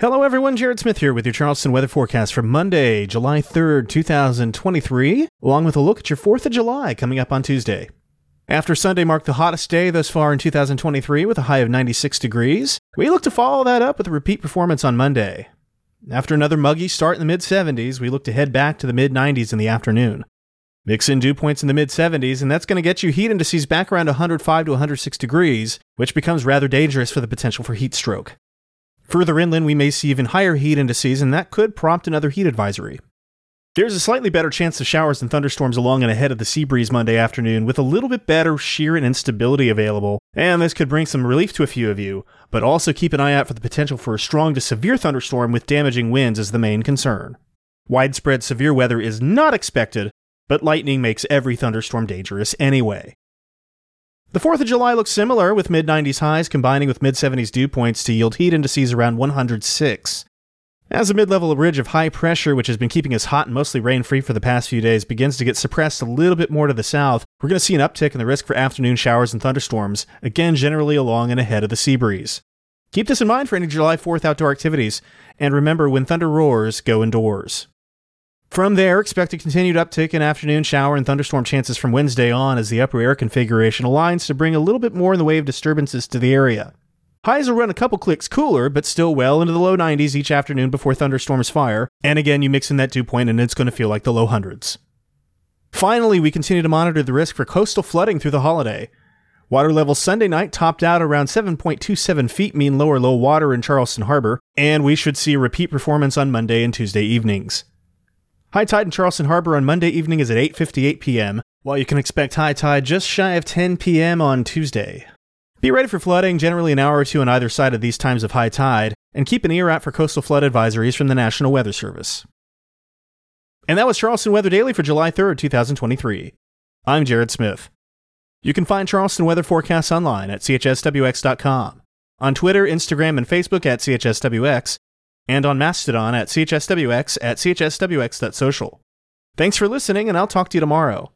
Hello, everyone. Jared Smith here with your Charleston weather forecast for Monday, July 3rd, 2023, along with a look at your 4th of July coming up on Tuesday. After Sunday marked the hottest day thus far in 2023 with a high of 96 degrees, we look to follow that up with a repeat performance on Monday. After another muggy start in the mid 70s, we look to head back to the mid 90s in the afternoon. Mix in dew points in the mid 70s, and that's going to get you heat indices back around 105 to 106 degrees, which becomes rather dangerous for the potential for heat stroke. Further inland, we may see even higher heat indices, and that could prompt another heat advisory. There's a slightly better chance of showers and thunderstorms along and ahead of the sea breeze Monday afternoon, with a little bit better shear and instability available, and this could bring some relief to a few of you, but also keep an eye out for the potential for a strong to severe thunderstorm with damaging winds as the main concern. Widespread severe weather is not expected, but lightning makes every thunderstorm dangerous anyway. The 4th of July looks similar, with mid 90s highs combining with mid 70s dew points to yield heat indices around 106. As a mid level ridge of high pressure, which has been keeping us hot and mostly rain free for the past few days, begins to get suppressed a little bit more to the south, we're going to see an uptick in the risk for afternoon showers and thunderstorms, again generally along and ahead of the sea breeze. Keep this in mind for any July 4th outdoor activities, and remember when thunder roars, go indoors. From there, expect a continued uptick in afternoon shower and thunderstorm chances from Wednesday on as the upper air configuration aligns to bring a little bit more in the way of disturbances to the area. Highs will run a couple clicks cooler, but still well into the low 90s each afternoon before thunderstorms fire, and again, you mix in that dew point and it's going to feel like the low hundreds. Finally, we continue to monitor the risk for coastal flooding through the holiday. Water levels Sunday night topped out around 7.27 feet mean lower low water in Charleston Harbor, and we should see a repeat performance on Monday and Tuesday evenings. High tide in Charleston Harbor on Monday evening is at 8:58 p.m., while you can expect high tide just shy of 10 p.m. on Tuesday. Be ready for flooding generally an hour or two on either side of these times of high tide, and keep an ear out for coastal flood advisories from the National Weather Service. And that was Charleston Weather Daily for July 3rd, 2023. I'm Jared Smith. You can find Charleston weather forecasts online at chswx.com, on Twitter, Instagram, and Facebook at chswx, and on Mastodon at chswx at chswx.social. Thanks for listening, and I'll talk to you tomorrow.